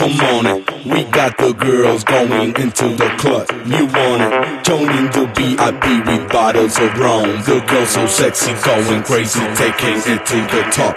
Come on, it. we got the girls going into the club. You want it? Joining the VIP with bottles of rum. The girl so sexy, going crazy, taking it to the top.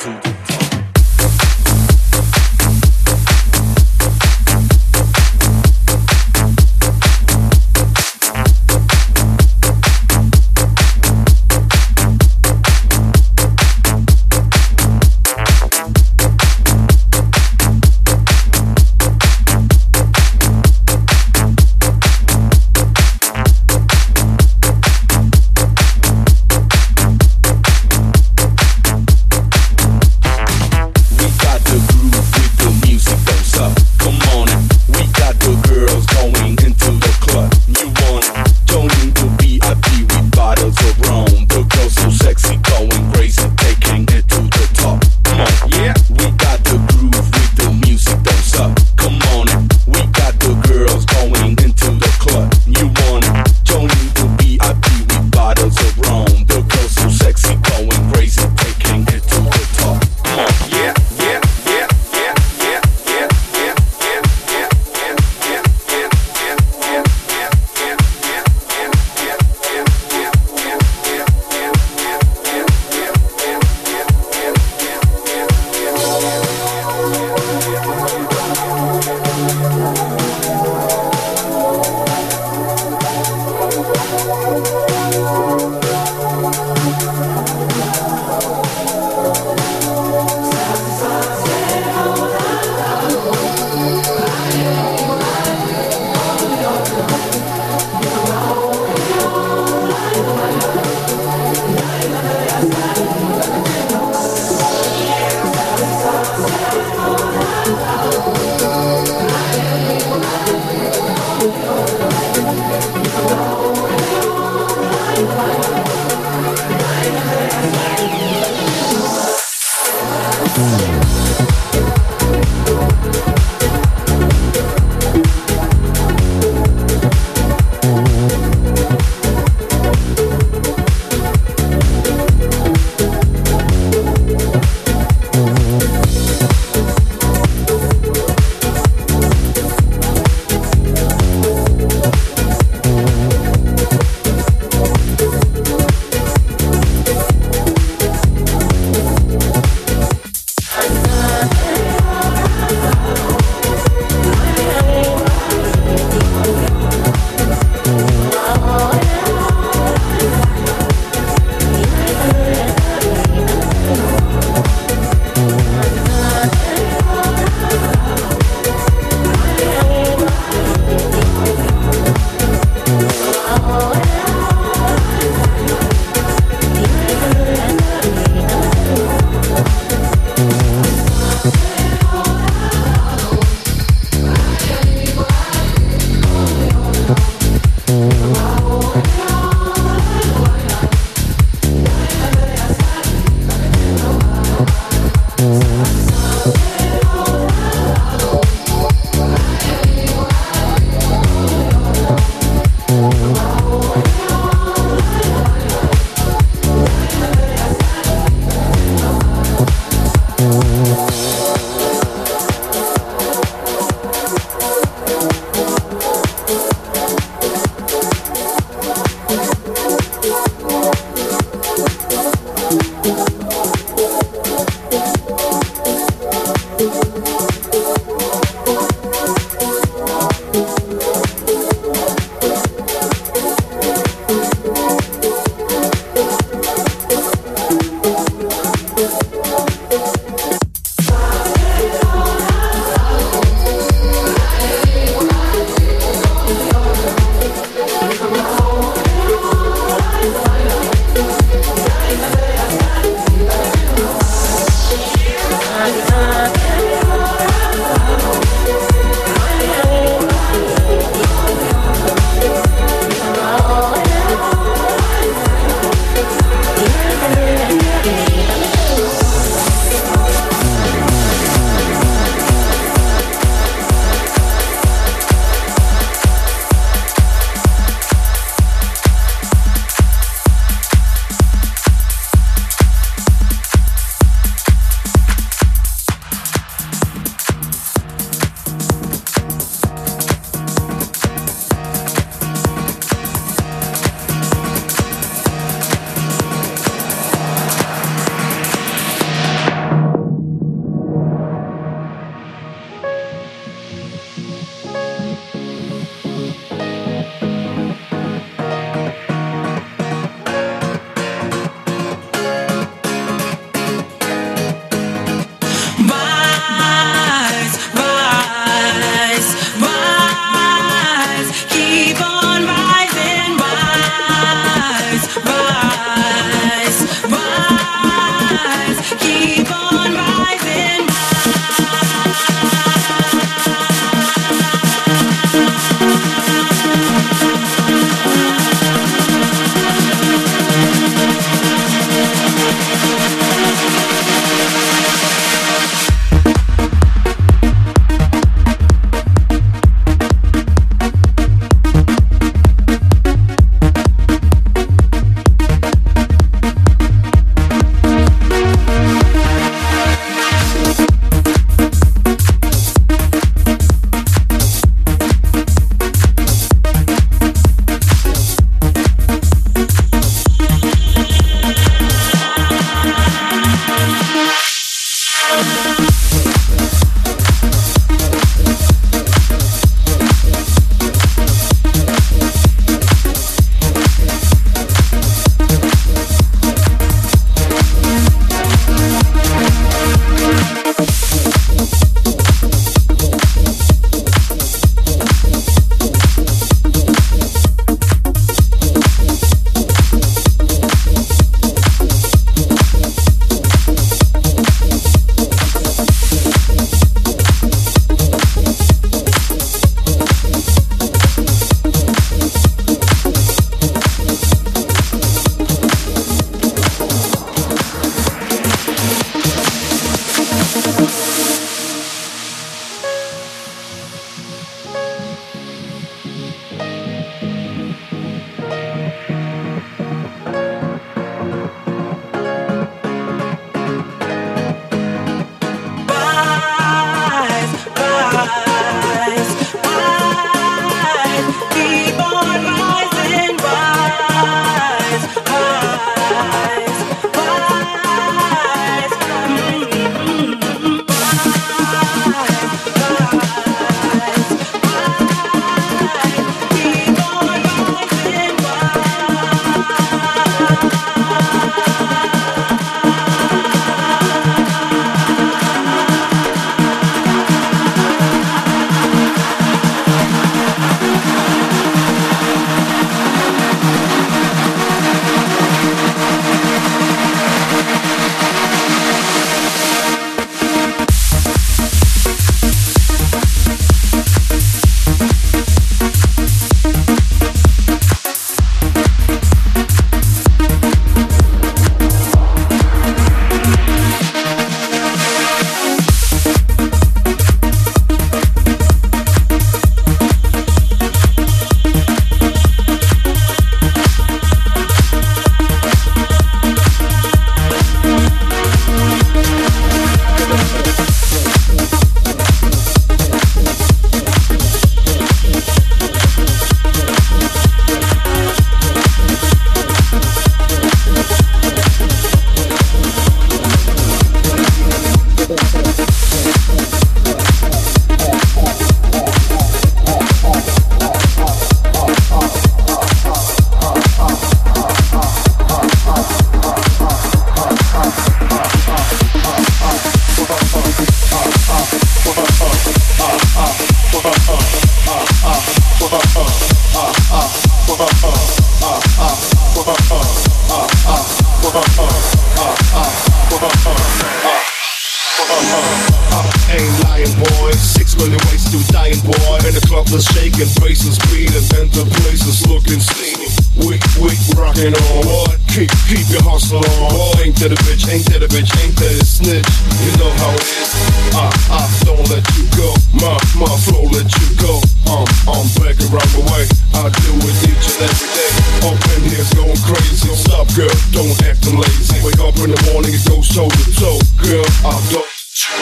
Making spaces clean and enter places looking steamy. Wick, wick, rocking on. What? Keep, keep your hustle on. Oh, ain't that a bitch, ain't that a bitch, ain't that a snitch. You know how it is. I, I don't let you go. My, my flow let you go. I'm, I'm back around the way. I do it each and every day. Open here's going crazy. Stop, girl, don't act lazy. Wake up in the morning and go show to toe. Girl, I don't.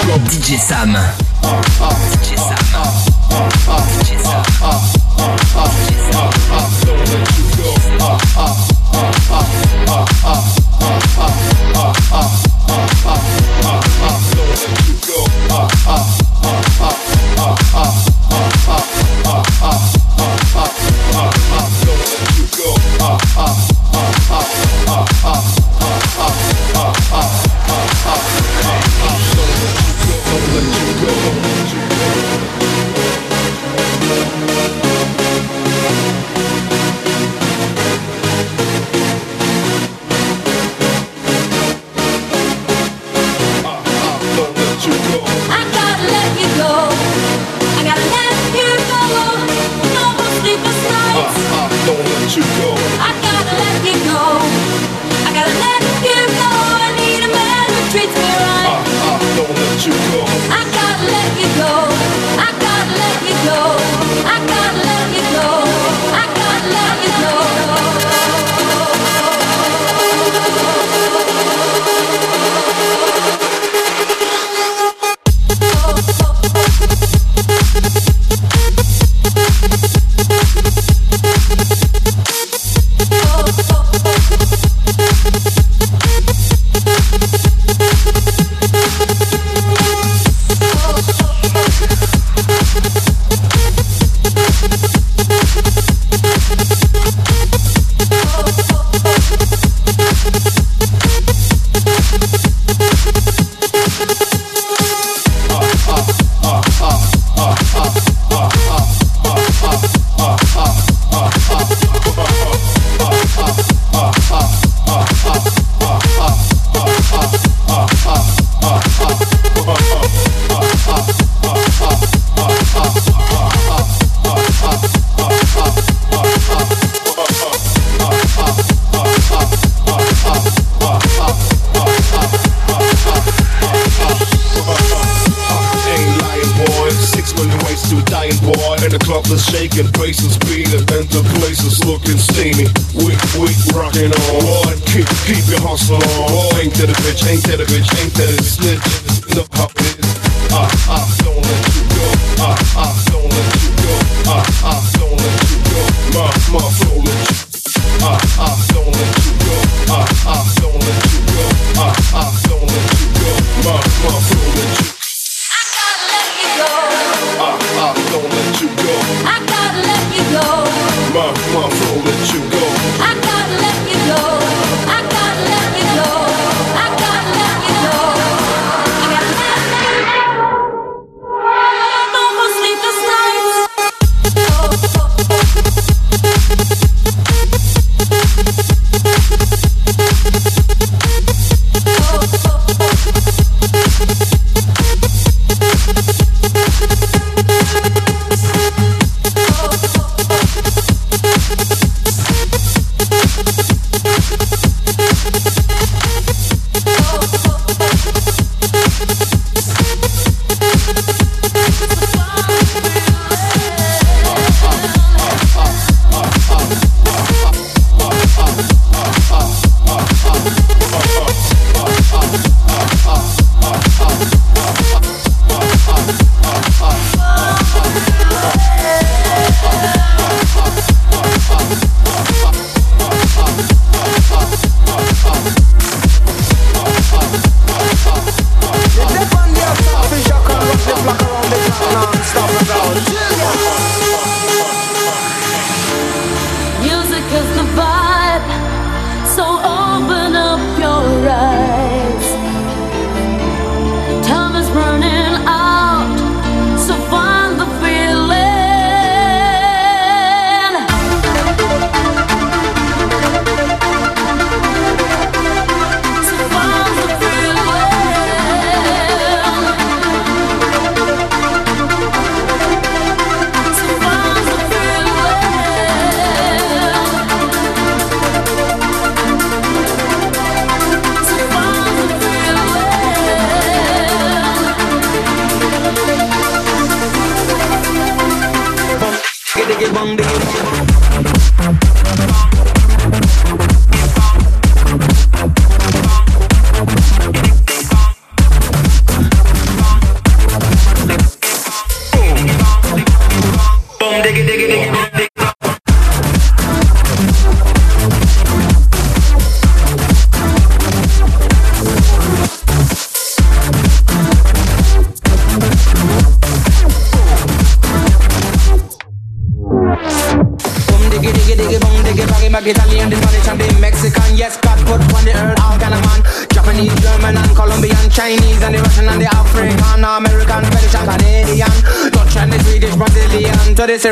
DJ Sam. DJ Sam. DJ Sam. DJ Sam. among the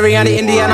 to the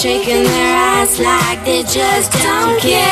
shaking their ass like they just don't care.